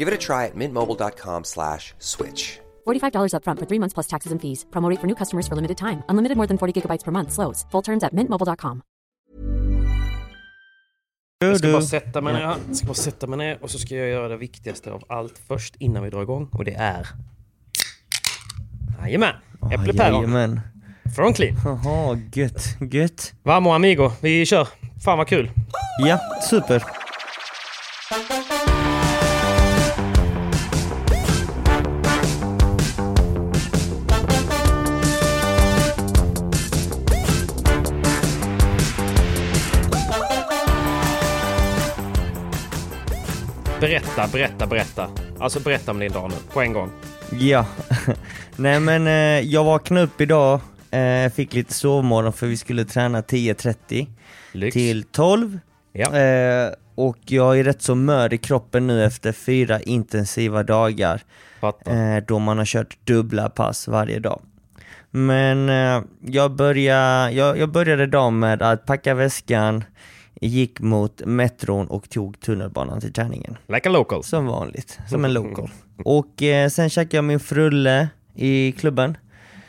Give it a try at mintmobile.com slash switch. $45 upfront for three months plus taxes and fees. Promo rate for new customers for limited time. Unlimited more than 40 gigabytes per month. Slows. Full terms at mintmobile.com. Jag ska, bara sätta mig ner, jag ska bara sätta mig ner och så ska jag göra det viktigaste av allt först innan vi drar igång. Och det är... Jajamän! Äpplepäron. Jajamän. Från Clean. Jaha, gött, gött. Vamo amigo, vi kör. Fan vad kul. Ja, super. Berätta, berätta, berätta. Alltså berätta om din dag nu, på en gång. Ja, nej men eh, jag vaknade upp idag, eh, fick lite sovmorgon för vi skulle träna 10.30 Lyx. till 12. Ja. Eh, och jag är rätt så mör i kroppen nu efter fyra intensiva dagar. Eh, då man har kört dubbla pass varje dag. Men eh, jag, började, jag, jag började dagen med att packa väskan, gick mot metron och tog tunnelbanan till träningen. Like a local. Som vanligt, som en local. Och eh, sen käkade jag min frulle i klubben.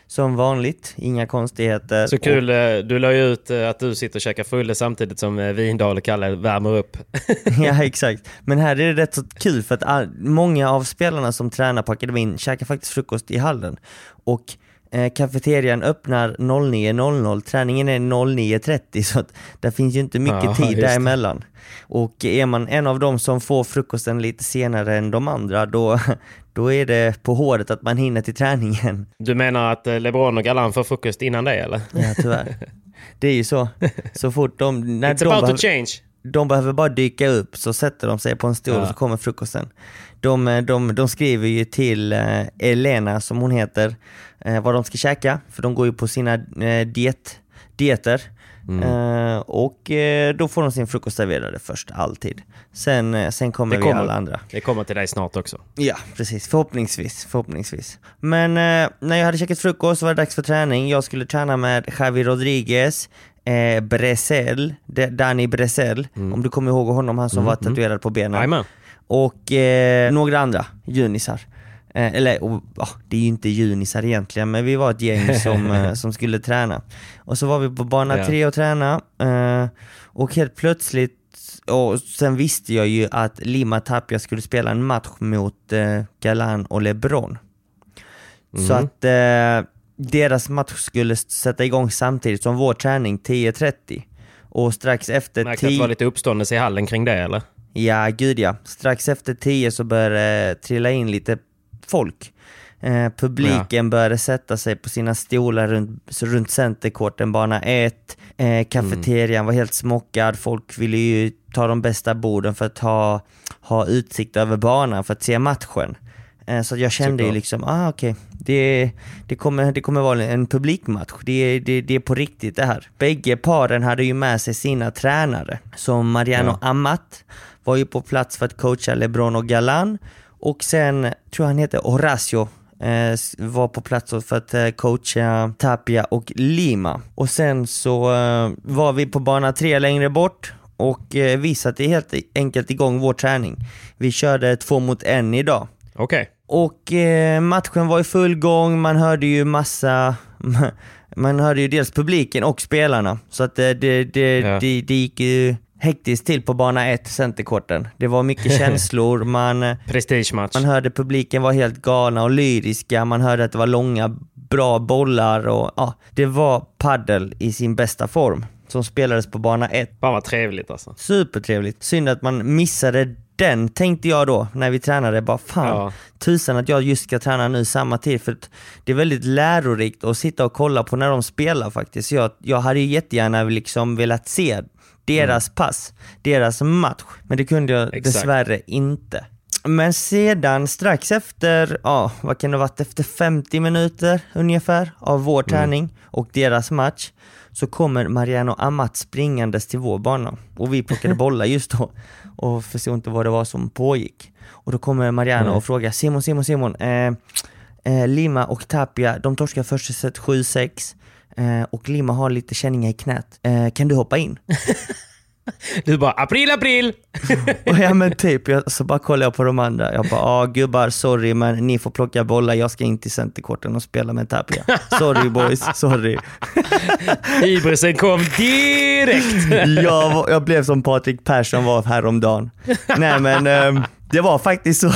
Som vanligt, inga konstigheter. Så kul, eh, du la ju ut eh, att du sitter och käkar fulle samtidigt som eh, Vindal och Kalle värmer upp. ja exakt. Men här är det rätt så kul för att många av spelarna som tränar på akademin käkar faktiskt frukost i hallen. Och eh, kafeterian öppnar 09.00, träningen är 09.30 så att det finns ju inte mycket Ja, tid däremellan. Och är man en av dem som får frukosten lite senare än de andra då, då är det på håret att man hinner till träningen. Du menar att eh, LeBron och Galan får frukost innan det eller? Ja tyvärr. Det är ju så. Så fort de... När It's de about to change. De behöver bara dyka upp så sätter de sig på en stol Ja. och så kommer frukosten. De, de, de skriver ju till eh, Elena, som hon heter, eh, vad de ska käka, för de går ju på sina eh, diet, dieter. Mm. Och då får de sin frukost serverade först, alltid. Sen, sen kommer, Det vi kommer. alla andra. Det kommer till dig snart också. Ja, precis. Förhoppningsvis. förhoppningsvis. Men när jag hade käkat frukost så var det dags för träning. Jag skulle träna med Javi Rodriguez, eh, Bresel, Danny Bresel, om du kommer ihåg honom, han som var tatuerad på benen. Jajamän. Och eh, några andra junisar. Eh, eller och, ja, det är ju inte junisar egentligen, men vi var ett gäng som, eh, som skulle träna. Och så var vi på bana Ja. tre och träna, eh, och helt plötsligt och sen visste jag ju att Lima Tapia skulle spela en match mot eh, Galan och LeBron. Så att eh, deras match skulle sätta igång samtidigt som vår träning 10.30. Och strax efter Märkte att det 10... var lite uppståndelse i hallen kring det eller? Ja, gud ja. Strax efter 10 så började det trilla in lite folk. Eh, publiken började sätta sig på sina stolar runt, runt centercourten, bana 1. Eh, kafeterian var helt smockad, folk ville ju ta de bästa borden för att ha, ha utsikt över banan för att se matchen. Eh, så jag kände ju Såklart. liksom, ah okej, det, det, kommer, det kommer vara en publikmatch. Det, det, det är på riktigt det här. Bägge paren hade ju med sig sina tränare. Som Mariano Amat var ju på plats för att coacha LeBron och Galan. Och sen, tror jag han heter Horacio, eh, var på plats för att eh, coacha Tapia och Lima. Och sen så var vi på bana tre längre bort och vi satte helt enkelt igång vår träning. Vi körde två mot en idag. Okej. Och eh, matchen var i full gång, man hörde ju massa, man hörde ju dels publiken och spelarna. Så att det, det, det, Ja. det, det gick ju hektiskt till på bana 1, centerkorten. Det var mycket känslor, man, eh, Prestigematch. man hörde publiken var helt galna och lyriska, man hörde att det var långa, bra bollar och ja, det var paddel i sin bästa form som spelades på bana 1. Fan vad trevligt alltså. Supertrevligt. Synd att man missade den, tänkte jag då när vi tränade. Bara fan, Ja. tusan att jag just ska träna nu samma tid. För det är väldigt lärorikt att sitta och kolla på när de spelar faktiskt. Jag, jag hade ju jättegärna liksom velat se deras pass, deras match. Men det kunde jag Exakt. dessvärre inte. Men sedan strax efter, ja vad kan det ha varit, efter 50 minuter ungefär av vår träning och deras match så kommer Mariano Amat springandes till vår bana och vi plockade bollar just då och förstod inte vad det var som pågick. Och då kommer Mariano och frågar Simon, Simon, Simon, eh, eh, Lima och Tapia, de torskar första set 7-6 eh, och Lima har lite känningar i knät. Eh, kan du hoppa in? Du bara april, april! Och ja men typ, jag, så bara kollar jag på de andra. Jag bara, ja gubbar, sorry men ni får plocka bollar, jag ska in till centerkorten och spela med Tapia. Sorry boys, sorry. Hybrisen kom direkt! Jag, jag blev som Patrik Persson var häromdagen. Nej men ehm, det var faktiskt så.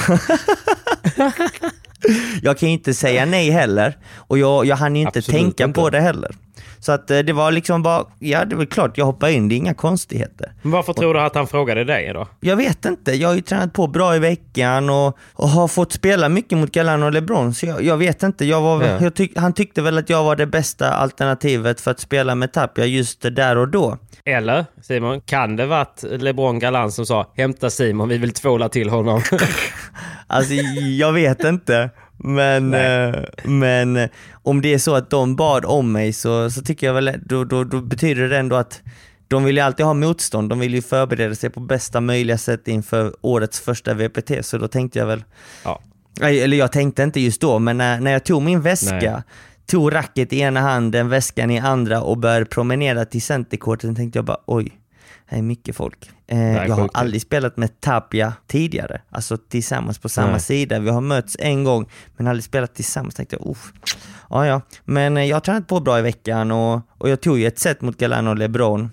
Jag kan inte säga nej heller och jag, jag hann ju inte Absolut tänka inte. på det heller. Så att eh, det var liksom bara, ja det var klart jag hoppade in, det är inga konstigheter. Men varför tror du att han frågade dig då? Jag vet inte, jag har ju tränat på bra i veckan och, och har fått spela mycket mot Galan och LeBron, så jag, jag vet inte. Jag var, Ja. jag tyck, han tyckte väl att jag var det bästa alternativet för att spela med Tapia just där och då. Eller Simon, kan det varit LeBron Galan som sa hämta Simon, vi vill tvåla till honom? Alltså jag vet inte. Men, eh, men eh, om det är så att de bad om mig så, så tycker jag väl, då, då, då betyder det ändå att de vill ju alltid ha motstånd, de vill ju förbereda sig på bästa möjliga sätt inför årets första VPT, så då tänkte jag väl, ja. Eller jag tänkte inte just då, men när, när jag tog min väska, Nej. tog racket i ena handen, väskan i andra och började promenera till centerkorten tänkte jag bara oj, här är mycket folk. Eh, är jag har sjukt. aldrig spelat med Tapia tidigare, alltså tillsammans på samma Nej. sida. Vi har mötts en gång, men aldrig spelat tillsammans. Tänkte jag, Uff. ja ja, men eh, jag har tränat på bra i veckan och, och jag tog ju ett set mot Galano och LeBron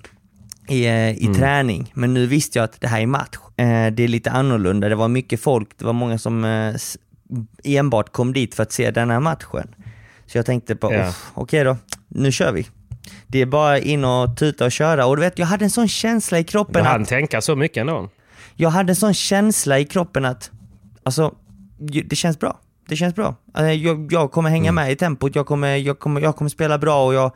i, eh, i Mm. träning, men nu visste jag att det här är match. Eh, det är lite annorlunda, det var mycket folk, det var många som eh, enbart kom dit för att se den här matchen. Så jag tänkte på. "Uff, okej då, nu kör vi. Det är bara in och tuta och köra. Och du vet, jag hade en sån känsla i Du kroppen hann att, tänka så mycket ändå. jag hade en sån känsla i kroppen att, alltså, det känns bra. Det känns bra. Eh, Jag, jag kommer hänga med i tempot, jag kommer, jag, kommer, jag kommer spela bra och jag,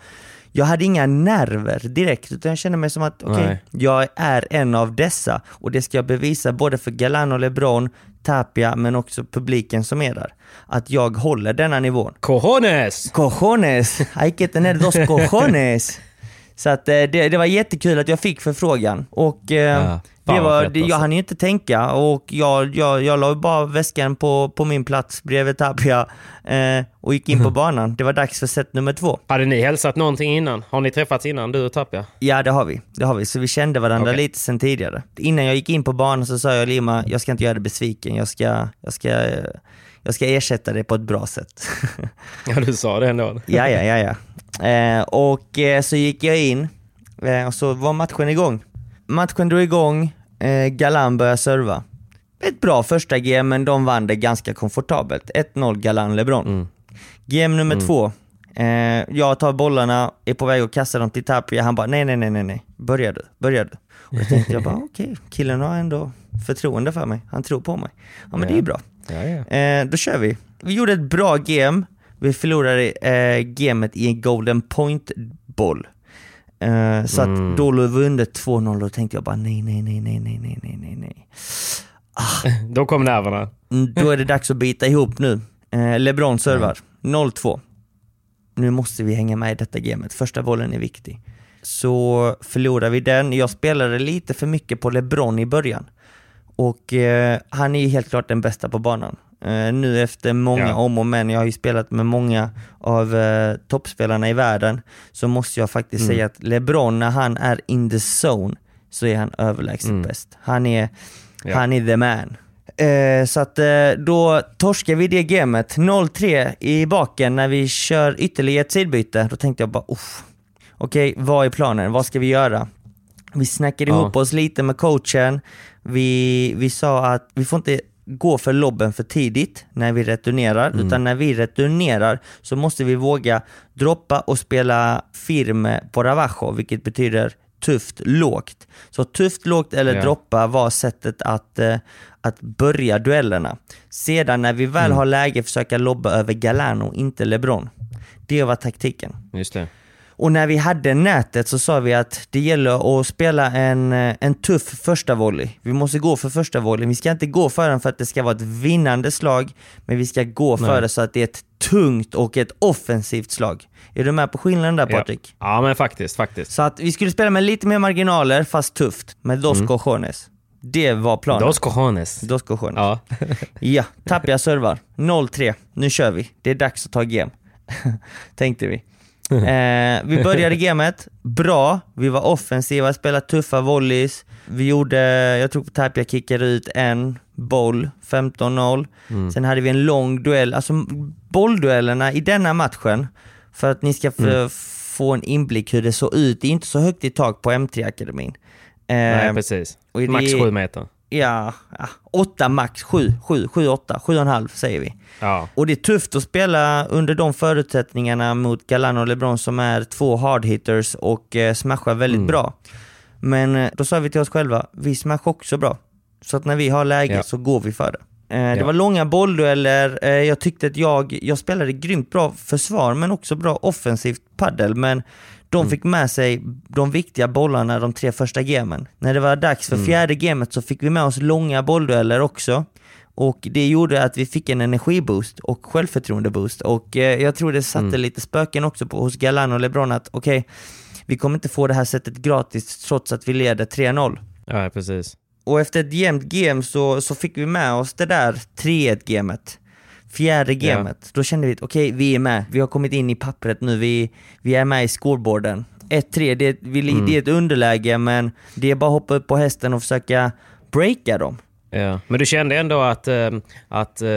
jag hade inga nerver direkt, utan jag kände mig som att okej, Nej. jag är en av dessa och det ska jag bevisa både för Galan och LeBron, Tapia, men också publiken som är där. Att jag håller denna nivån. Cojones! Cojones, hay que tener dos cojones. Så att eh, det, det var jättekul att jag fick förfrågan och eh, Ja, det var, fett det, jag alltså. hann inte tänka och jag, jag, jag la bara väskan på, på min plats bredvid Tapia eh, och gick in på banan. Det var dags för set nummer två. Hade ni hälsat någonting innan? Har ni träffats innan, du och Tapia? Ja det har vi, det har vi. Så vi kände varandra Okej. lite sen tidigare. Innan jag gick in på banan så sa jag Lima, jag ska inte göra dig besviken, jag ska, jag ska, jag ska ersätta dig på ett bra sätt. Ja, du sa det ändå. Ja, ja, ja, ja. Eh, och eh, så gick jag in eh, och så var matchen igång. Matchen drog igång, eh, Galan började serva. Ett bra första game, men de vann det ganska komfortabelt. 1-0 Galan LeBron. Game nummer två. Eh, jag tar bollarna, är på väg att kasta dem till Tapia. Han bara nej, nej, nej, nej, nej. Börja du, börja du. Och då tänkte jag bara okej, killen har ändå förtroende för mig. Han tror på mig. Ja, men det är ju bra. Eh, då kör vi. Vi gjorde ett bra game. Vi förlorade eh, gamet i en golden point-boll. Eh, så mm. att då låg vi under 2-0 och tänkte jag bara nej, nej, nej, nej, nej, nej, nej, nej. Ah. då kom nerverna. Mm, då är det dags att bita ihop nu. Eh, LeBron servar. Mm. 0-2. Nu måste vi hänga med i detta gamet. Första bollen är viktig. Så förlorade vi den. Jag spelade lite för mycket på LeBron i början. Och eh, han är ju helt klart den bästa på banan. Eh, nu efter många Ja. om och men, jag har ju spelat med många av eh, toppspelarna i världen, så måste jag faktiskt Mm. säga att LeBron, när han är in the zone, så är han överlägset bäst. Han är, Mm. Ja. han är the man. Eh, så att eh, då torskar vi det gamet, 0-3 i baken när vi kör ytterligare ett sidbyte. Då tänkte jag bara, okej, vad är planen? Vad ska vi göra? Vi snackade Ja. ihop oss lite med coachen. Vi, vi sa att vi får inte gå för lobben för tidigt när vi returnerar, utan när vi returnerar så måste vi våga droppa och spela firme på Ravajo, vilket betyder tufft lågt. Så tufft lågt eller Ja. droppa var sättet att, eh, att börja duellerna. Sedan när vi väl har läge försöka lobba över Galano, inte LeBron. Det var taktiken. Just det. Och när vi hade nätet så sa vi att det gäller att spela en, eh, en tuff första volley. Vi måste gå för första volley. Vi ska inte gå för den för att det ska vara ett vinnande slag, men vi ska gå för Nej. det så att det är ett tungt och ett offensivt slag. Är du med på skillnaden där Ja. Patrik? ja, men faktiskt, faktiskt. Så att vi skulle spela med lite mer marginaler, fast tufft, med dos cojones. Det var planen. Mm. Dos cojones. Dos cojones. Ja. Ja, Tapia servar. 0-3. Nu kör vi. Det är dags att ta game. Tänkte vi. Eh, vi började gamet bra, vi var offensiva, spelade tuffa volleys. Vi gjorde, jag tror Tapia kickade ut en boll, 15-0. Sen hade vi en lång duell, alltså bollduellerna i denna matchen, för att ni ska f- få en inblick hur det såg ut, det är inte så högt i tak på M3-akademin. Eh, Nej, precis. Max sju meter. Ja, åtta max, sju, sju, sju, åtta, sju och en halv säger vi. Ja. Och det är tufft att spela under de förutsättningarna mot Galano och LeBron som är två hard hitters och eh, smashar väldigt Mm. bra. Men eh, då sa vi till oss själva, vi smashar också bra. Så att när vi har läge Ja. så går vi för det. Eh, det Ja. var långa bolldueller, eh, jag tyckte att jag, jag spelade grymt bra försvar men också bra offensivt paddel men de Mm. fick med sig de viktiga bollarna de tre första gamen. När det var dags Mm. för fjärde gamet så fick vi med oss långa bolldueller också. Och det gjorde att vi fick en energiboost och självförtroendeboost. Och eh, jag tror det satte Mm. lite spöken också på, hos Galan och LeBron att okej, vi kommer inte få det här sättet gratis trots att vi leder 3-0. ja, precis. Och efter ett jämnt game så, så fick vi med oss det där 3-1 gamet. Fjärde Ja. Då kände vi att okej, vi är med. Vi har kommit in i pappret nu. Vi, vi är med i scoreboarden. 1-3, det, vi, Mm. det är ett underläge men det är bara att hoppa upp på hästen och försöka breaka dem. Ja. Men du kände ändå att, eh, att eh,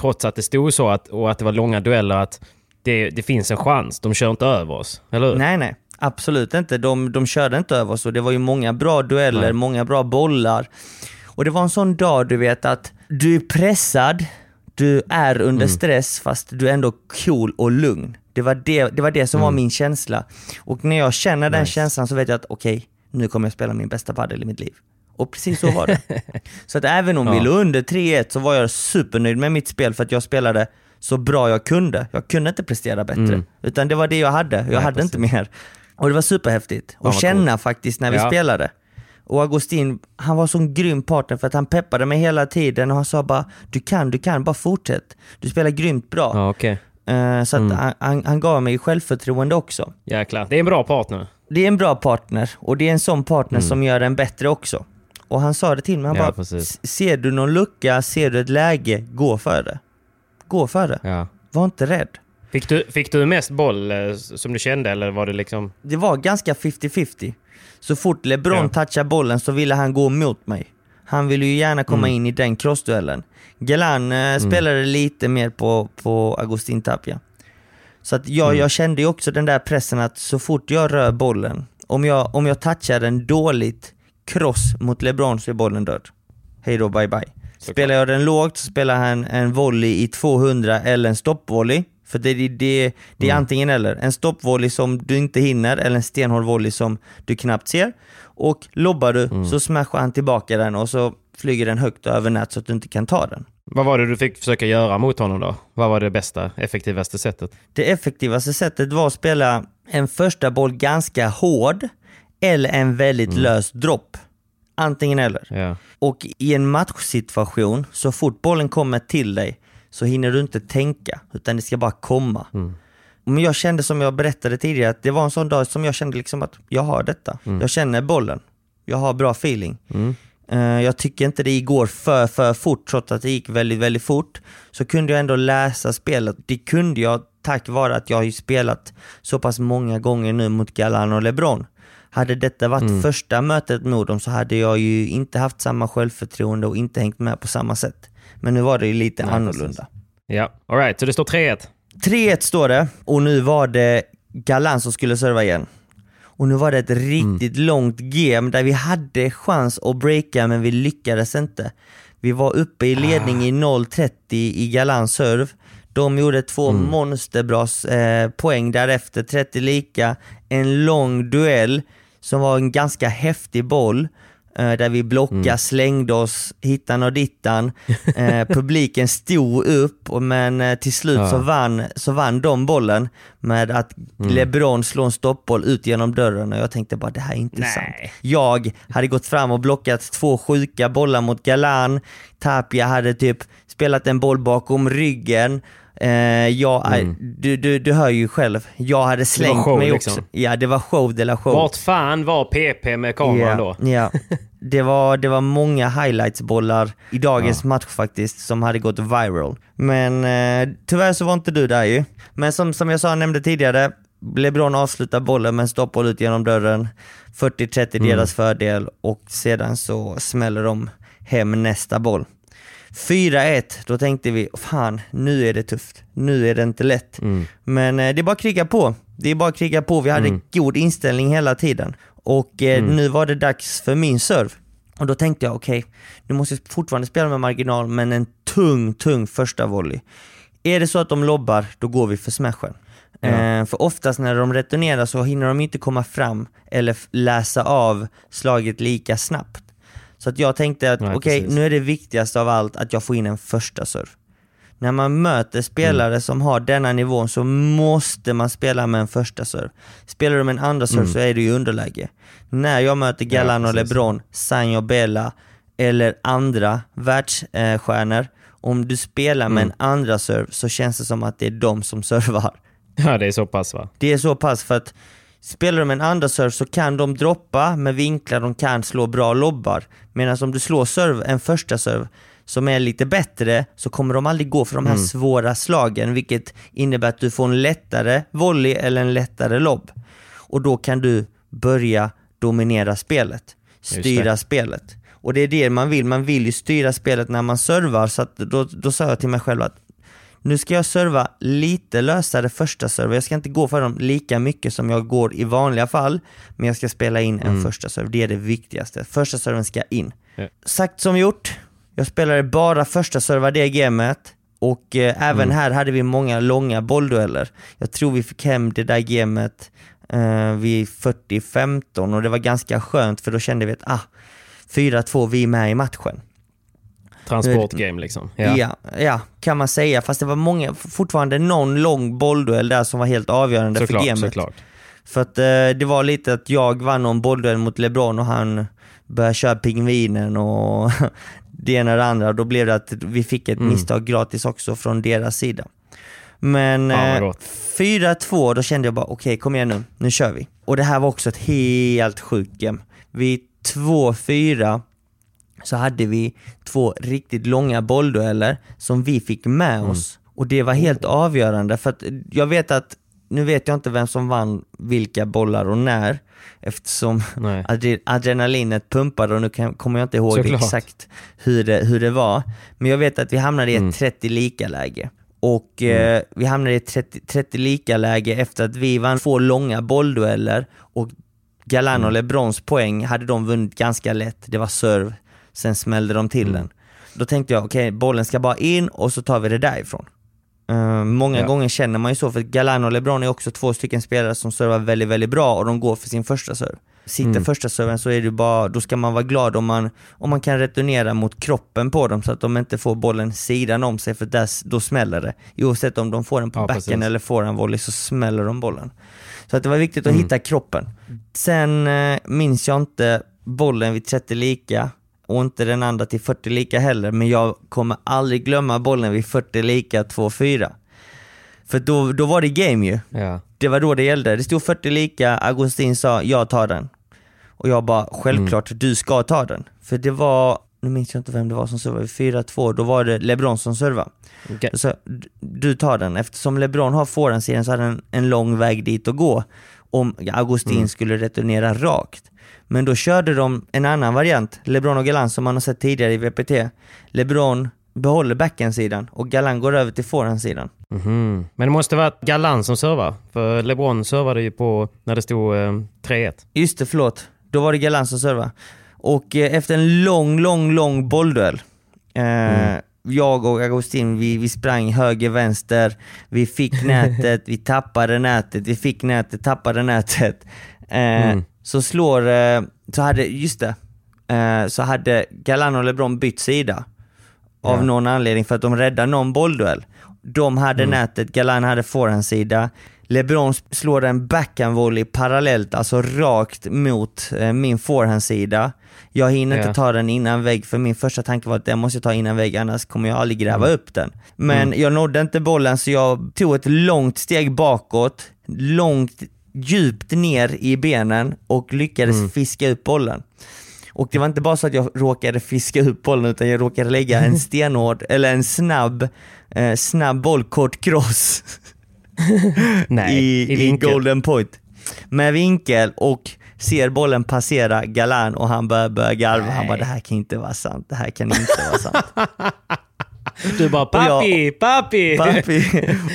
trots att det stod så att, och att det var långa dueller, att det, det finns en chans. De kör inte över oss, eller hur? Nej, nej. Absolut inte. De, de körde inte över oss och det var ju många bra dueller, Nej. många bra bollar. Och det var en sån dag du vet att du är pressad, du är under stress fast du är ändå cool och lugn. Det var det, det, var det som var min känsla. Och när jag känner den Nice. känslan så vet jag att okej, nu kommer jag spela min bästa padel i mitt liv. Och precis så var det. så att även om vi Ja. låg under 3-1 så var jag supernöjd med mitt spel för att jag spelade så bra jag kunde. Jag kunde inte prestera bättre. Utan det var det jag hade. Jag Mm. Nej, hade inte mer. Och det var superhäftigt att känna faktiskt när vi Ja. spelade. Och Agustin, han var sån grym partner för att han peppade mig hela tiden och han sa bara Du kan, du kan, bara fortsätt. Du spelar grymt bra. Ja, okej. Eh, så Mm. han, han, han gav mig självförtroende också. Jäklar. Det är en bra partner. Det är en bra partner och det är en sån partner som gör en bättre också. Och han sa det till mig, han Mm. Ja, bara precis. "S- Ser du någon lucka, ser du ett läge, gå för det. Gå för det. Ja. Var inte rädd. Fick du, fick du mest boll eh, som du kände, eller var det liksom... det var ganska 50-50. Så fort LeBron Ja. touchade bollen så ville han gå mot mig. Han ville ju gärna komma Mm. in i den crossduellen. Galan eh, spelade lite mer på, på Agustin Tapia. Så att jag, Mm. jag kände ju också den där pressen att så fort jag rör bollen, om jag, om jag touchar den dåligt, cross mot LeBron så är bollen död. Hej då, bye bye. Spelar jag den lågt så spelar han en volley i 200 eller en stoppvolley. För det, det, det, det är antingen eller. En stoppvolley som du inte hinner eller en stenhård volley som du knappt ser. Och lobbar du så smashar han tillbaka den och så flyger den högt över nät så att du inte kan ta den. Vad var det du fick försöka göra mot honom då? Vad var det bästa, effektivaste sättet? Det effektivaste sättet var att spela en första boll ganska hård eller en väldigt lös dropp. Antingen eller. Ja. Och i en matchsituation, så fort bollen kommer till dig så hinner du inte tänka, utan det ska bara komma. Men jag kände som jag berättade tidigare, att det var en sån dag som jag kände liksom att jag har detta. Jag känner bollen. Jag har bra feeling. Eh, Jag tycker inte det går för, för fort, trots att det gick väldigt, väldigt fort. Så kunde jag ändå läsa spelet. Det kunde jag tack vare att jag har spelat så pass många gånger nu mot Galan och LeBron. Hade detta varit första mötet mot dem så hade jag ju inte haft samma självförtroende och inte hängt med på samma sätt. Men nu var det ju lite annorlunda. Ja, alright. Så det står 3-1. 3-1 står det och nu var det Galan som skulle serva igen. Och nu var det ett riktigt långt game där vi hade chans att breaka men vi lyckades inte. Vi var uppe i ledning i 0-30 i Galans serve. De gjorde två monsterbra eh, poäng därefter, 30 lika. En lång duell som var en ganska häftig boll. Eh, Där vi blockade, slängde oss hittan och dittan. Eh, publiken stod upp, och- men eh, till slut så, vann, så vann de bollen med att LeBron slår en stoppboll ut genom dörren och jag tänkte bara det här är inte Nej. sant. Jag hade gått fram och blockat två sjuka bollar mot Galan. Tapia hade typ spelat en boll bakom ryggen. Eh, jag, du, du, du hör ju själv, jag hade slängt show, mig liksom. också. Ja, det var show de la show. Vart fan var PP med kameran då? Ja, ja. Det, var, det var många highlightsbollar i dagens match faktiskt som hade gått viral. Men eh, tyvärr så var inte du där ju. Men som, som jag sa, nämnde tidigare, LeBron avslutar bollen med en stoppboll ut genom dörren. 40-30 deras fördel och sedan så smäller de hem nästa boll. 4-1, då tänkte vi, fan nu är det tufft. Nu är det inte lätt. Men eh, det är bara att kriga på. Det är bara att kriga på. Vi hade god inställning hela tiden. Och eh, nu var det dags för min serve. Och då tänkte jag, okej, du måste fortfarande spela med marginal, men en tung, tung första volley. Är det så att de lobbar, då går vi för smashen. Eh, för oftast när de returnerar så hinner de inte komma fram eller läsa av slaget lika snabbt. Så att jag tänkte att Nej, okej, precis. nu är det viktigaste av allt att jag får in en första serve. När man möter spelare Mm. som har denna nivån så måste man spela med en första serve. Spelar du med en andra serve så är du i underläge. När jag möter Galan och Mm. precis. LeBron, Sanjo Bella eller andra världsstjärnor, om du spelar med Mm. en andra serve så känns det som att det är de som servar. Ja, det är så pass va? Det är så pass för att spelar med en andra serve så kan de droppa med vinklar, de kan slå bra lobbar. Medan om du slår serve, en första serve som är lite bättre så kommer de aldrig gå för de här svåra slagen vilket innebär att du får en lättare volley eller en lättare lobb. Och då kan du börja dominera spelet, styra spelet. Och det är det man vill, man vill ju styra spelet när man servar så att då, då sa jag till mig själv att nu ska jag serva lite lösare första serve. Jag ska inte gå för dem lika mycket som jag går i vanliga fall, men jag ska spela in en första serve. Det är det viktigaste. Första serven ska in. Ja. Sagt som gjort. Jag spelade bara första serva det gamet och eh, även här hade vi många långa bolldueller. Jag tror vi fick hem det där gamet eh, vid 40-15 och det var ganska skönt för då kände vi att ah, 4-2, vi är med i matchen. Transportgame liksom. Ja. ja, kan man säga. Fast det var många, fortfarande någon lång bollduell där som var helt avgörande såklart, för gamet. såklart. För att eh, det var lite att jag vann någon bollduell mot LeBron och han började köra pingvinen och det ena och det andra. Då blev det att vi fick ett misstag gratis också från deras sida. Men Ja, vad eh, gott. 4-2, då kände jag bara okej kom igen nu, nu kör vi. Och det här var också ett helt sjukt game. Vid 2-4 så hade vi två riktigt långa bolldueller som vi fick med Mm. oss. Och det var helt avgörande för att jag vet att, nu vet jag inte vem som vann vilka bollar och när eftersom adre- adrenalinet pumpade och nu kan, kommer jag inte ihåg Såklart. exakt hur det, hur det var. Men jag vet att vi hamnade i ett Mm. 30 lika läge. Och eh, vi hamnade i ett 30, 30 lika läge efter att vi vann två långa bolldueller och Galan Mm. och LeBrons poäng hade de vunnit ganska lätt. Det var serve, sen smällde de till Mm. den. Då tänkte jag, okej, bollen ska bara in och så tar vi det därifrån. Eh, många Ja. gånger känner man ju så, för Galan och LeBron är också två stycken spelare som servar väldigt, väldigt bra och de går för sin första serve. Sitter Mm. första serven så är det bara, då ska man vara glad om man, om man kan returnera mot kroppen på dem så att de inte får bollen sidan om sig för där, då smäller det. Oavsett om de får den på Ja, backen precis. eller får en volley så smäller de bollen. Så att det var viktigt att Mm. hitta kroppen. Sen eh, minns jag inte bollen vid 30 lika och inte den andra till 40 lika heller, men jag kommer aldrig glömma bollen vid 40 lika 2-4. För då, då var det game ju. Ja. Det var då det gällde. Det stod 40 lika, Agustin sa jag tar den. Och jag bara, självklart du ska ta den. För det var, nu minns jag inte vem det var som servade, 4-2, då var det LeBron som servade. Okej. Så du tar den, eftersom LeBron har forehandsidan så hade han en lång väg dit att gå om Augustin skulle returnera rakt. Men då körde de en annan variant, LeBron och Galan som man har sett tidigare i VPT. LeBron behåller backhandsidan och Galan går över till forehandsidan. Mhm. Men det måste vara Galan som servar. För LeBron servade ju på när det stod eh, 3-1. Just det, förlåt. Då var det Galan som servade. Och eh, efter en lång, lång, lång bollduell. Eh, Jag och Agustin, vi, vi sprang höger, vänster, vi fick nätet, vi tappade nätet, vi fick nätet, tappade nätet. Eh, Så slår, eh, så hade, just det, eh, så hade Galan och LeBron bytt sida. Av någon anledning för att de räddade någon bollduell. De hade nätet, Galan hade forehandsida. LeBron slår en backhandvolley parallellt, alltså rakt mot eh, min forehandsida. Jag hinner Ja. inte ta den innan vägg för min första tanke var att den måste jag ta innan vägg annars kommer jag aldrig gräva upp den. Men jag nådde inte bollen så jag tog ett långt steg bakåt, långt djupt ner i benen och lyckades fiska upp bollen. Och det var inte bara så att jag råkade fiska upp bollen utan jag råkade lägga en stenhård, eller en snabb, eh, snabb boll, kort cross Nej, i, i golden point. Med vinkel och ser bollen passera Galan och han börjar, börjar garva. Han bara det här kan inte vara sant, det här kan inte vara sant. Du bara Och jag- pappi, pappi! Pappi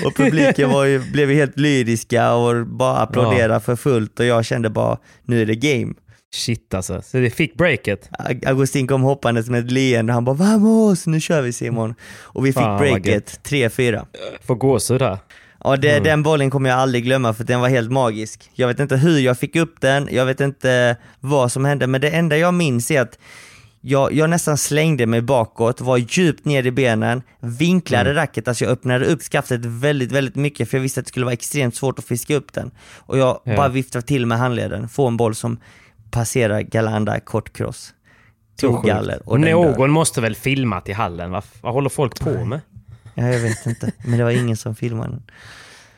och publiken var ju, blev ju helt lyriska och bara applåderade för fullt och jag kände bara nu är det game. Shit alltså. Så det fick breaket. Ag- Augustin kom hoppandes med ett leende, han bara vamos, nu kör vi Simon. Och vi fick Fan, breaket, 3-4. Får gåshud där. Ja, det, den bollen kommer jag aldrig glömma för den var helt magisk. Jag vet inte hur jag fick upp den, jag vet inte vad som hände, men det enda jag minns är att jag, jag nästan slängde mig bakåt, var djupt ner i benen, vinklade racket, alltså jag öppnade upp skaftet väldigt, väldigt mycket för jag visste att det skulle vara extremt svårt att fiska upp den. Och jag Ja. bara viftade till med handleden, få en boll som passerar Galanda kort cross. Tog galler och den dör. Någon måste väl filmat i hallen? Vad, vad håller folk på med? Ja, jag vet inte, men det var ingen som filmade den.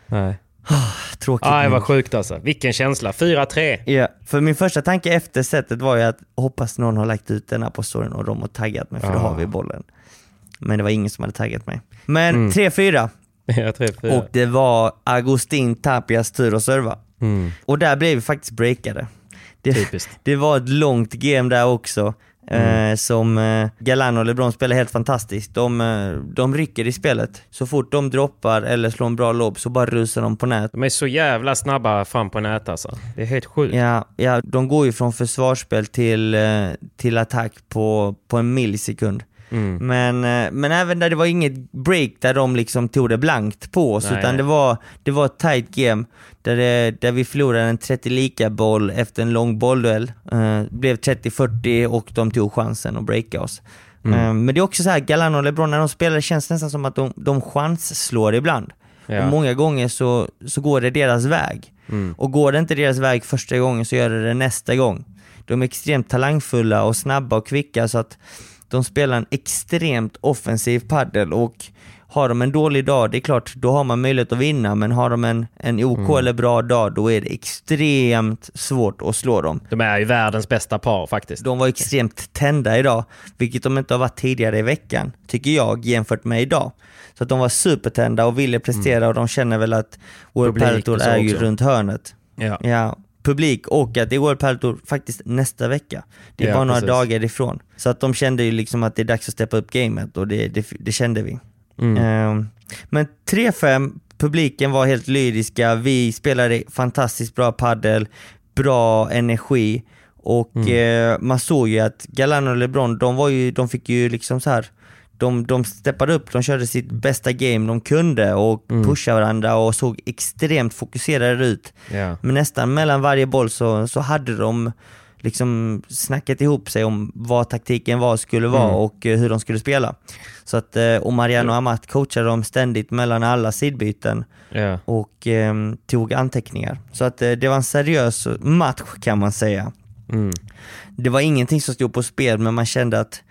Nej. Tråkigt Aj, nog. vad sjukt alltså. Vilken känsla. 4-3. Ja, för min första tanke efter setet var ju att hoppas någon har lagt ut den här på storyn och de har taggat mig för då Ah. har vi bollen. Men det var ingen som hade taggat mig. Men 3-4 Ja, 3-4. och det var Agustin Tapias tur att serva. Och där blev vi faktiskt breakade. Det, Typiskt. det var ett långt game där också. Eh, som eh, Galan och LeBron spelar helt fantastiskt. De, eh, de rycker i spelet. Så fort de droppar eller slår en bra lobb så bara rusar de på nät. De är så jävla snabba fram på nät alltså. Det är helt sjukt. Ja, ja, de går ju från försvarsspel till, eh, till attack på, på en millisekund. Men, eh, men även där det var inget break där de liksom tog det blankt på oss, Nej, utan nej. det var, det var ett tight game där, det, där vi förlorade en 30 lika boll efter en lång bollduell. Eh, blev 30-40 och de tog chansen att breaka oss. Eh, men det är också så här, Galano och LeBron när de spelar det känns nästan som att de, de chansslår ibland. Ja. Och många gånger så, så går det deras väg. Och går det inte deras väg första gången så gör det det nästa gång. De är extremt talangfulla och snabba och kvicka så att de spelar en extremt offensiv paddel och har de en dålig dag, det är klart, då har man möjlighet att vinna, men har de en, en OK eller bra dag, då är det extremt svårt att slå dem. De är ju världens bästa par faktiskt. De var extremt tända idag, vilket de inte har varit tidigare i veckan, tycker jag, jämfört med idag. Så att de var supertända och ville prestera och de känner väl att World Padel är ju runt hörnet. Ja. Ja, publik och att det Padel Tour faktiskt nästa vecka. Det är Ja, bara några precis. dagar ifrån. Så att de kände ju liksom att det är dags att steppa upp gamet och det, det, det kände vi. Mm. Ehm, men 3-5, publiken var helt lyriska, vi spelade fantastiskt bra paddel, bra energi och Mm. eh, man såg ju att Galano och LeBron, de, var ju, de fick ju liksom så här de, de steppade upp, de körde sitt bästa game de kunde och Mm. pushade varandra och såg extremt fokuserade ut. Ja. Men nästan mellan varje boll så, så hade de liksom snackat ihop sig om vad taktiken var, skulle vara Mm. och eh, hur de skulle spela. Så att, eh, och Mariano Amat coachade dem ständigt mellan alla sidbyten Ja. och eh, tog anteckningar. Så att eh, det var en seriös match kan man säga. Mm. Det var ingenting som stod på spel, men man kände att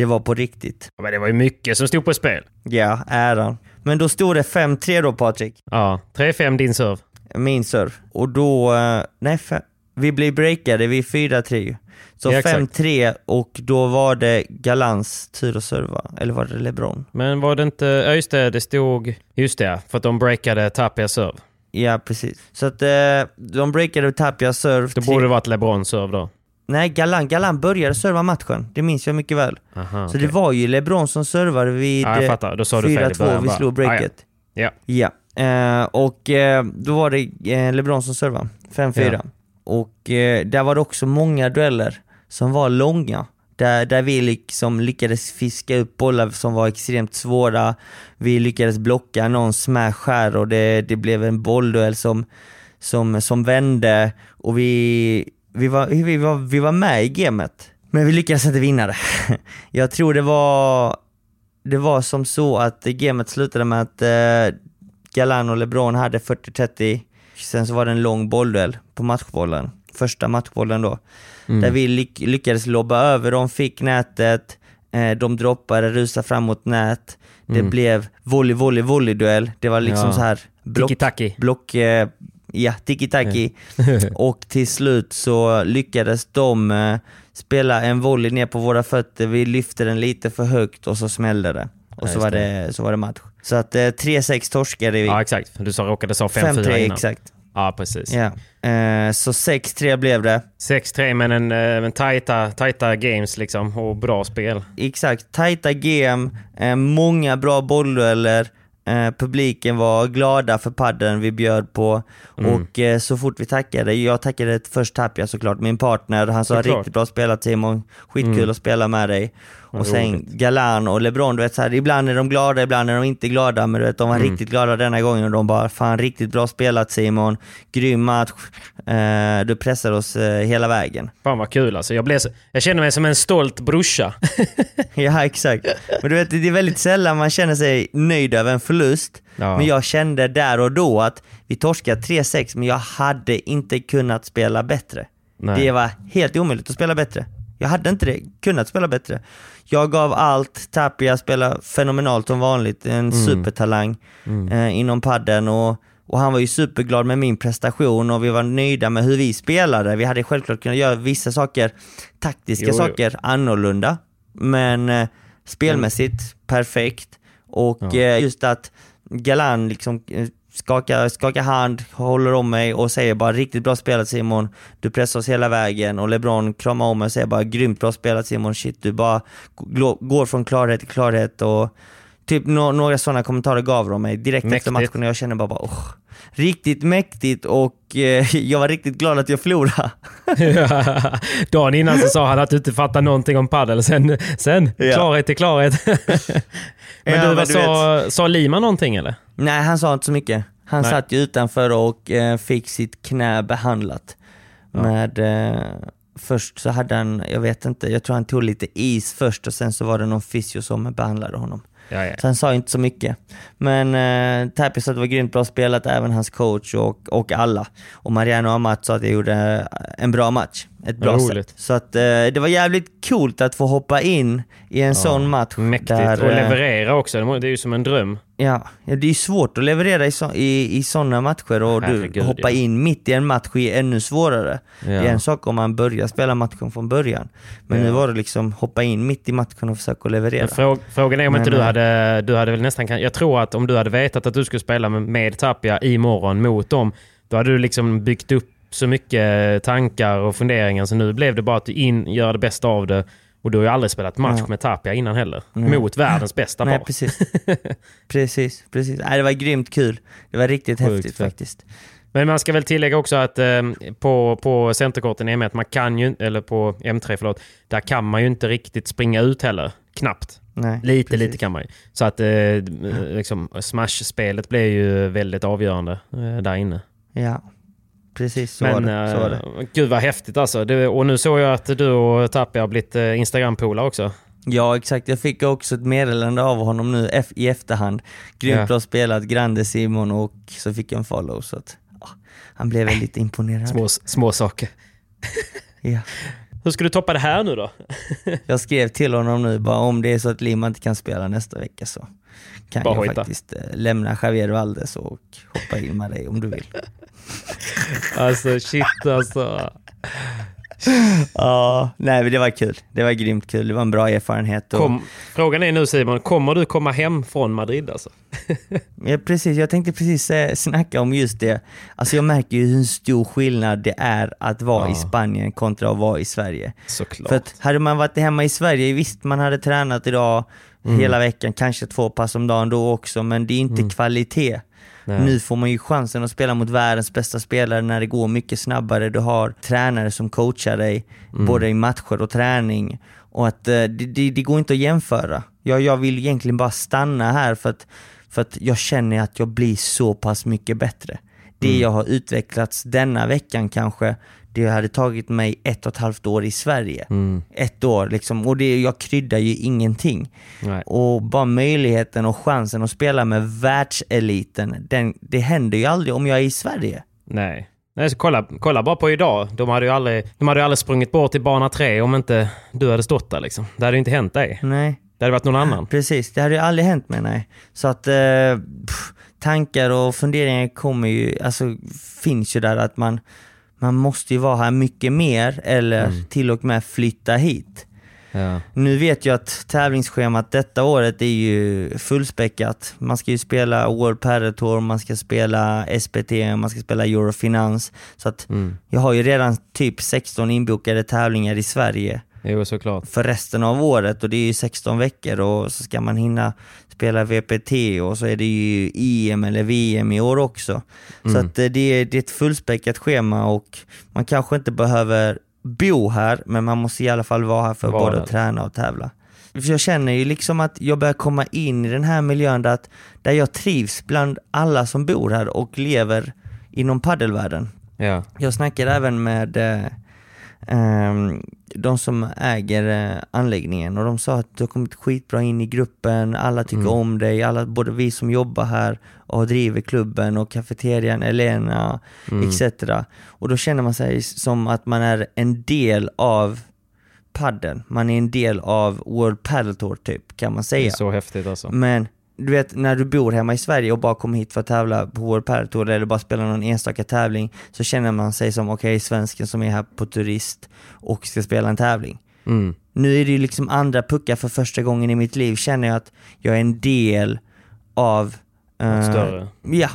det var på riktigt. Ja, Men det var ju mycket som stod på spel. Ja, äran. Men då stod det 5-3 då Patrik, Ja, 3-5 din serve. min serve. Och då, eh, nej, fe- vi blev breakade vid 4-3 ju. Så Ja, exakt. 5-3 och då var det Galans tur att serva, eller var det LeBron? Men var det inte... Ja, just det. Det stod... Just det, för att de breakade Tapia serve. Ja, precis. Så att eh, de breakade Tapia serve. Det borde varit LeBron serve då. Nej, Galan, Galan började serva matchen. Det minns jag mycket väl. Aha, Så okej. det var ju LeBron som servade vid Ja, jag eh, fattar. Då sa du fel i 4-2, början vi slog breaket. Ja. Ja, eh, och eh, då var det eh, LeBron som servade, 5-4. Ja. Och där var det också många dueller som var långa. Där, där vi liksom lyckades fiska upp bollar som var extremt svåra. Vi lyckades blocka någon smash här och det, det blev en bollduell som, som, som vände och vi, vi, var, vi, var, vi var med i gamet. Men vi lyckades inte vinna det. Jag tror det var det var som så att gamet slutade med att eh, Galan och LeBron hade 40-30. Sen så var det en lång bollduell på matchbollen. Första matchbollen då. Där vi lyck- lyckades lobba över dem, fick nätet, eh, de droppade, rusade fram mot nät. Det blev volley, volley, volley-duell. Det var liksom Ja. så här block, block, eh, ja, tiki-taki. och till slut så lyckades de eh, spela en volley ner på våra fötter, vi lyfte den lite för högt och så smällde det. Och så, just var det, så var det match. Så att eh, 3-6 torskade vi. Ja, exakt. Du sa, råkade sa 5-4 5-3 innan. exakt. Ja, precis. Ja. Eh, så 6-3 blev det. 6-3 men en, eh, en tajta, tajta games liksom och bra spel. Exakt, tajta game, eh, många bra bolldueller, eh, publiken var glada för padden vi bjöd på Mm. och eh, så fort vi tackade, jag tackade först Tapia såklart, min partner, han sa Såklart. Mm. riktigt bra spelat Simon, skitkul att spela med dig. Och sen roligt. Galan och LeBron, du vet så här, ibland är de glada, ibland är de inte glada, men du vet de var Mm. riktigt glada denna gången och de bara fan riktigt bra spelat Simon, grym match, eh, du pressar oss eh, hela vägen. Fan vad kul alltså. Jag, blev så, jag känner mig som en stolt brorsa. Ja, exakt. Men du vet, det är väldigt sällan man känner sig nöjd över en förlust. Ja. Men jag kände där och då att vi torskade 3-6, men jag hade inte kunnat spela bättre. Nej. Det var helt omöjligt att spela bättre. Jag hade inte det, kunnat spela bättre. Jag gav allt, Tapia spelade fenomenalt som vanligt, en Mm. supertalang eh, inom padden och, och han var ju superglad med min prestation och vi var nöjda med hur vi spelade. Vi hade självklart kunnat göra vissa saker, taktiska Jo, jo. saker, annorlunda. Men eh, spelmässigt perfekt. Och eh, just att Galan liksom eh, skakar, skakar hand, håller om mig och säger bara riktigt bra spelat Simon, du pressar oss hela vägen och LeBron kramar om mig och säger bara grymt bra spelat Simon, shit du bara gå- går från klarhet till klarhet och typ nå- några sådana kommentarer gav de mig direkt efter Mäktigt. matchen och jag kände bara, bara oh, riktigt mäktigt och eh, jag var riktigt glad att jag förlorade. Dagen innan så sa han att du inte fattar någonting om padel. Sen, sen Ja. klarhet till klarhet. men Ja, du, men vad du sa, sa Lima någonting eller? Nej, han sa inte så mycket. Han Nej. satt ju utanför och eh, fick sitt knä behandlat. Med, eh, först så hade han, jag vet inte, jag tror han tog lite is först och sen så var det någon fysio som behandlade honom. Ja, ja. Så han sa inte så mycket. Men eh, Tapia sa att det var grymt bra spelat, även hans coach och, och alla. Och Mariano Amat sa att jag gjorde en bra match. Ett bra Roligt. sätt. Så att eh, det var jävligt coolt att få hoppa in i en sån match. Mäktigt. där, och eh, leverera också. Det är ju som en dröm. Ja, ja, det är ju svårt att leverera i, så, i, i sådana matcher och du Herregud, hoppa ja. in mitt i en match är ännu svårare. Det är Ja. en sak om man börjar spela matchen från början. Men nu var det liksom hoppa in mitt i matchen och försöka leverera. Frå, frågan är om Men, inte du eh, hade... Du hade väl nästan... Jag tror att om du hade vetat att du skulle spela med, med Tapia imorgon mot dem, då hade du liksom byggt upp så mycket tankar och funderingar. Så nu blev det bara att du in, gör det bästa av det. Och du har ju aldrig spelat match Ja. med Tapia innan heller. Mot världens bästa Nej, par. precis. precis, precis. Nej, det var grymt kul. Det var riktigt Sjukt häftigt fett. faktiskt. Men man ska väl tillägga också att eh, på, på centerkorten i M1, man kan ju, eller på M3 förlåt, där kan man ju inte riktigt springa ut heller. Knappt. Nej, Lite, precis. lite kan man ju. Så att eh, liksom, Smash-spelet blir ju väldigt avgörande eh, där inne. Ja, precis så Men var det. Så var det. eh, gud vad häftigt alltså. Det, och nu såg jag att du och Tapia har blivit eh, Instagram-polare också. Ja, exakt. Jag fick också ett meddelande av honom nu i efterhand. Grymt Ja. bra spelat, Grande Simon och så fick jag en follow. Så att, ja, han blev väldigt imponerad. Små, små saker. Ja. Hur ska du toppa det här nu då? Jag skrev till honom nu, bara om det är så att Lima inte kan spela nästa vecka så kan Bara jag hojta. faktiskt eh, lämna Javier Valdes och hoppa in med dig om du vill. Alltså shit alltså. Ja, nej men det var kul. Det var grymt kul. Det var en bra erfarenhet. Och, Kom, frågan är nu Simon, kommer du komma hem från Madrid alltså? ja, precis, jag tänkte precis eh, snacka om just det. Alltså jag märker ju hur stor skillnad det är att vara Ja. i Spanien kontra att vara i Sverige. Såklart. För att hade man varit hemma i Sverige, visst man hade tränat idag Mm. hela veckan, kanske två pass om dagen då också, men det är inte kvalitet. Nej. Nu får man ju chansen att spela mot världens bästa spelare när det går mycket snabbare. Du har tränare som coachar dig, Mm. både i matcher och träning. Och att eh, det, det, det går inte att jämföra. Jag, jag vill egentligen bara stanna här för att, för att jag känner att jag blir så pass mycket bättre. Det Mm. jag har utvecklats denna veckan kanske, det hade tagit mig ett och ett halvt år i Sverige. Mm. Ett år liksom, och det, jag kryddar ju ingenting. Nej. Och bara möjligheten och chansen att spela med världseliten, den, det händer ju aldrig om jag är i Sverige. Nej. Nej så kolla, kolla bara på idag. De hade ju aldrig, de hade ju aldrig sprungit bort till bana tre om inte du hade stått där liksom. Det hade ju inte hänt dig. Nej, Det hade varit någon annan. precis. Det hade ju aldrig hänt med nej. Så att eh, pff, tankar och funderingar kommer ju, alltså finns ju där att man, man måste ju vara här mycket mer eller till och med flytta hit. Ja. Nu vet jag att tävlingsschemat detta året är ju fullspäckat. Man ska ju spela World Padel Tour, man ska spela SPT, man ska spela Eurofinans. Så att Mm. jag har ju redan typ 16 inbokade tävlingar i Sverige Jo, såklart. för resten av året och det är ju 16 veckor och så ska man hinna spela VPT och så är det ju EM eller VM i år också. Så att eh, det är, det är ett fullspäckat schema och man kanske inte behöver bo här men man måste i alla fall vara här för Vara både att träna och tävla. För jag känner ju liksom att jag börjar komma in i den här miljön där, att, där jag trivs bland alla som bor här och lever inom paddelvärlden. Ja. Jag snackar även med eh, de som äger eh, anläggningen och de sa att du har kommit skitbra in i gruppen, alla tycker om dig, alla, både vi som jobbar här och driver klubben och kafeterian, Elena etc. Och då känner man sig som att man är en del av padden. Man är en del av World Padel Tour typ, kan man Det är säga. så häftigt alltså. Men du vet, när du bor hemma i Sverige och bara kommer hit för att tävla på World Padel Tour eller bara spela någon enstaka tävling så känner man sig som, okej, svensken som är här på turist och ska spela en tävling. Mm. Nu är det ju liksom andra puckar för första gången i mitt liv, känner jag att jag är en del av... eh, större. Ja.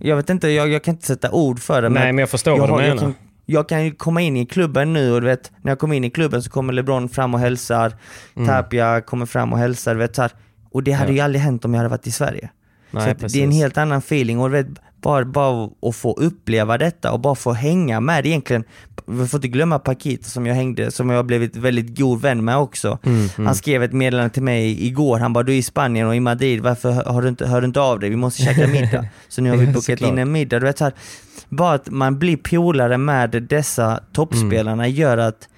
Jag vet inte, jag, jag kan inte sätta ord för det. Nej, men jag förstår vad du har- jag menar. kan, jag kan ju komma in i klubben nu och du vet, när jag kommer in i klubben så kommer LeBron fram och hälsar, Tapia kommer fram och hälsar, du vet så här. Och det hade Mm. Ja. ju aldrig hänt om jag hade varit i Sverige. Nej, så det är en helt annan feeling och vet, bara, bara att få uppleva detta och bara få hänga med egentligen. Vi får inte glömma Paquito som jag hängde, som jag har blivit väldigt god vän med också. Mm, Han skrev ett meddelande till mig igår, han bara du är i Spanien och i Madrid, varför har du inte, hör du inte av dig? Vi måste käka middag. Så nu har vi bokat in en middag. Du vet, så här, bara att man blir polare med dessa toppspelarna Mm. gör att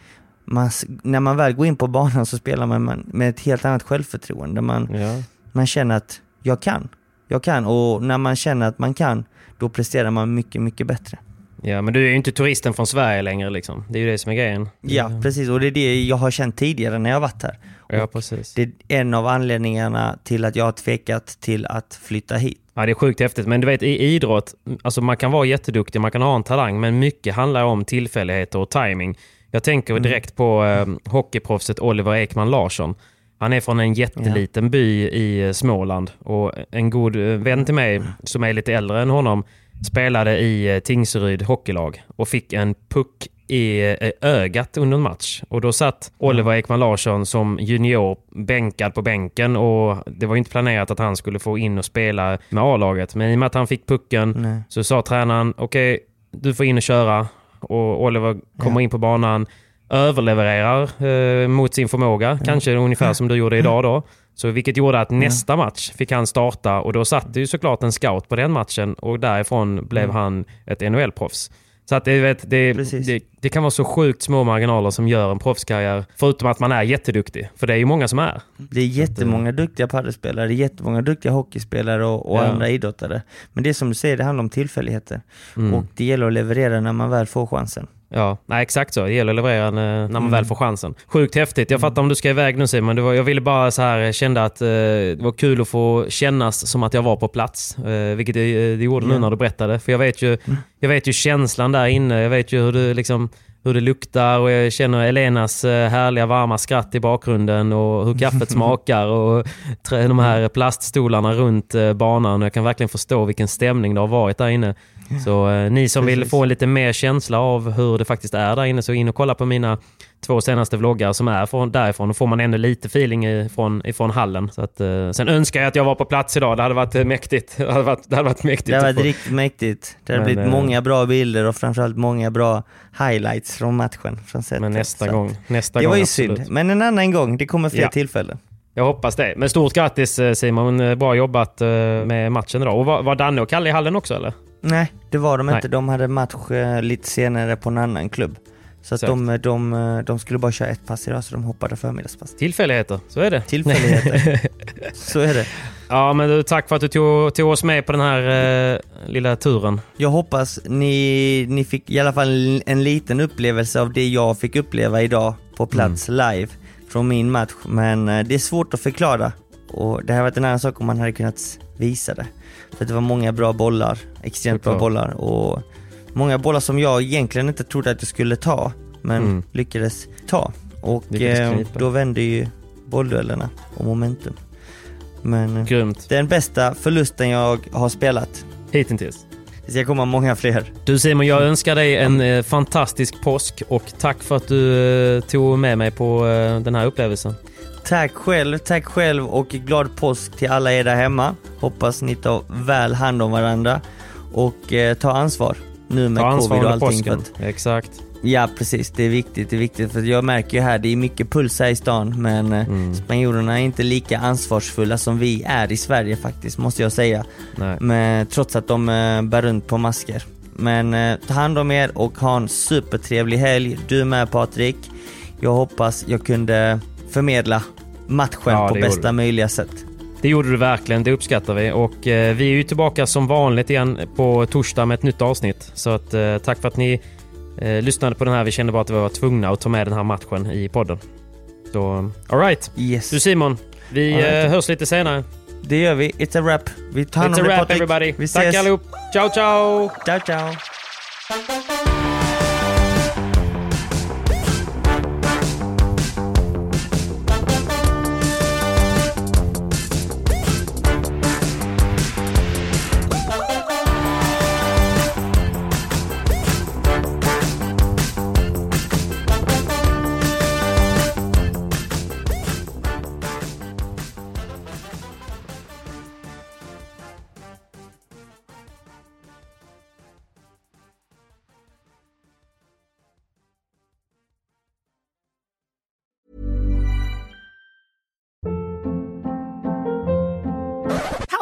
man, när man väl går in på banan så spelar man med ett helt annat självförtroende. Man, Ja. man känner att jag kan. Jag kan och när man känner att man kan, då presterar man mycket, mycket bättre. ja, men du är ju inte turisten från Sverige längre liksom. Det är ju det som är grejen. Ja, precis. Och det är det jag har känt tidigare när jag varit här. Ja, precis. Det är en av anledningarna till att jag har tvekat till att flytta hit. Ja, det är sjukt häftigt. Men du vet, i idrott, alltså man kan vara jätteduktig, man kan ha en talang, men mycket handlar om tillfälligheter och timing. Jag tänker direkt på eh, hockeyproffset Oliver Ekman Larsson. Han är från en jätteliten by i eh, Småland och en god eh, vän till mig som är lite äldre än honom spelade i eh, Tingsryd hockeylag och fick en puck i ögat under en match. Och då satt Oliver Ekman Larsson som junior bänkad på bänken och det var inte planerat att han skulle få in och spela med A-laget. Men i och med att han fick pucken Nej. så sa tränaren okej, du får in och köra. Och Oliver kommer in på banan, överlevererar eh, mot sin förmåga. Kanske ungefär som du gjorde idag då. Så vilket gjorde att nästa match fick han starta. Och då satt det ju såklart en scout på den matchen. Och därifrån blev han ett NHL-proffs. Så att det, vet, det, det, det kan vara så sjukt små marginaler som gör en proffskarriär. Förutom att man är jätteduktig. För det är ju många som är. Det är jättemånga duktiga paddelspelare, är jättemånga duktiga hockeyspelare och, och Ja. andra idrottare. Men det är som du säger, det handlar om tillfälligheter. Mm. Och det gäller att leverera när man väl får chansen. Ja, nej, exakt så. Det gäller att leverera när, när man Mm. väl får chansen. Sjukt häftigt. Jag fattar om du ska iväg nu Simon. Det var, jag ville bara så här, kände att eh, det var kul att få kännas som att jag var på plats. Eh, vilket det, det gjorde nu Ja. när du berättade. För jag vet, ju, jag vet ju känslan där inne. Jag vet ju hur det, liksom, hur det luktar och jag känner Elenas eh, härliga varma skratt i bakgrunden och hur kaffet smakar och de här plaststolarna runt eh, banan. Jag kan verkligen förstå vilken stämning det har varit där inne. Så eh, ni som vill Precis. få lite mer känsla av hur det faktiskt är där inne så in och kolla på mina två senaste vloggar som är från, därifrån. Då får man ändå lite feeling ifrån, ifrån hallen. Så att, eh, sen önskar jag att jag var på plats idag. Det hade varit eh, mäktigt. Det hade varit, det hade varit mäktigt. Det att varit riktigt mäktigt. Det har Men, blivit eh, många bra bilder och framförallt många bra highlights från matchen. Från setet. Men nästa Så gång. Nästa Det gång, var ju absolut. synd, men en annan gång. Det kommer fler Ja. tillfällen. Jag hoppas det. Men stort grattis eh, Simon. Eh, Bra jobbat med matchen idag. Och var, var Danne och Kalle i hallen också eller? Nej, det var de Nej. inte. De hade match lite senare på en annan klubb. Så att de, de, eh, de skulle bara köra ett pass idag, så de hoppade förmiddagspass. Tillfälligheter, så är det. Tillfälligheter. så är det. ja, men du, tack för att du tog, tog oss med på den här eh, lilla turen. Jag hoppas ni, ni fick i alla fall en liten upplevelse av det jag fick uppleva idag på plats live från min match. Men eh, det är svårt att förklara och det här varit en annan sak om man hade kunnat visa det. För det var många bra bollar, extremt bra bollar och många bollar som jag egentligen inte trodde att jag skulle ta men Mm. lyckades ta. Och Lyckades eh, då vände ju bollduellerna och momentum. Men eh, Grymt. det är den bästa förlusten jag har spelat. Hittills. Det ska komma många fler. Du Simon, jag önskar dig en eh, fantastisk påsk och tack för att du tog med mig på den här upplevelsen. Tack själv, tack själv och glad påsk till alla er där hemma. Hoppas ni tar väl hand om varandra och eh, ta ansvar nu med Ta covid och allting. påsken. att- Exakt. Ja precis, det är viktigt, det är viktigt för jag märker ju här, det är mycket puls här i stan men eh, Mm. spanjorerna är inte lika ansvarsfulla som vi är i Sverige faktiskt måste jag säga. Nej. Men, trots att de eh, bär runt på masker. Men eh, ta hand om er och ha en supertrevlig helg. Du med Patrik. Jag hoppas jag kunde förmedla matchen Ja, på bästa möjliga sätt. Det gjorde du verkligen, det uppskattar vi. Och eh, vi är ju tillbaka som vanligt igen på torsdag med ett nytt avsnitt. Så att, eh, tack för att ni eh, lyssnade på den här. Vi kände bara att vi var tvungna att ta med den här matchen i podden. Så, alright. Yes. Du Simon, vi right. eh, hörs lite senare. Det gör vi. It's a wrap. Vi tar hand It's a wrap everybody. Vi Tack ses. allihop. Ciao ciao! Ciao ciao.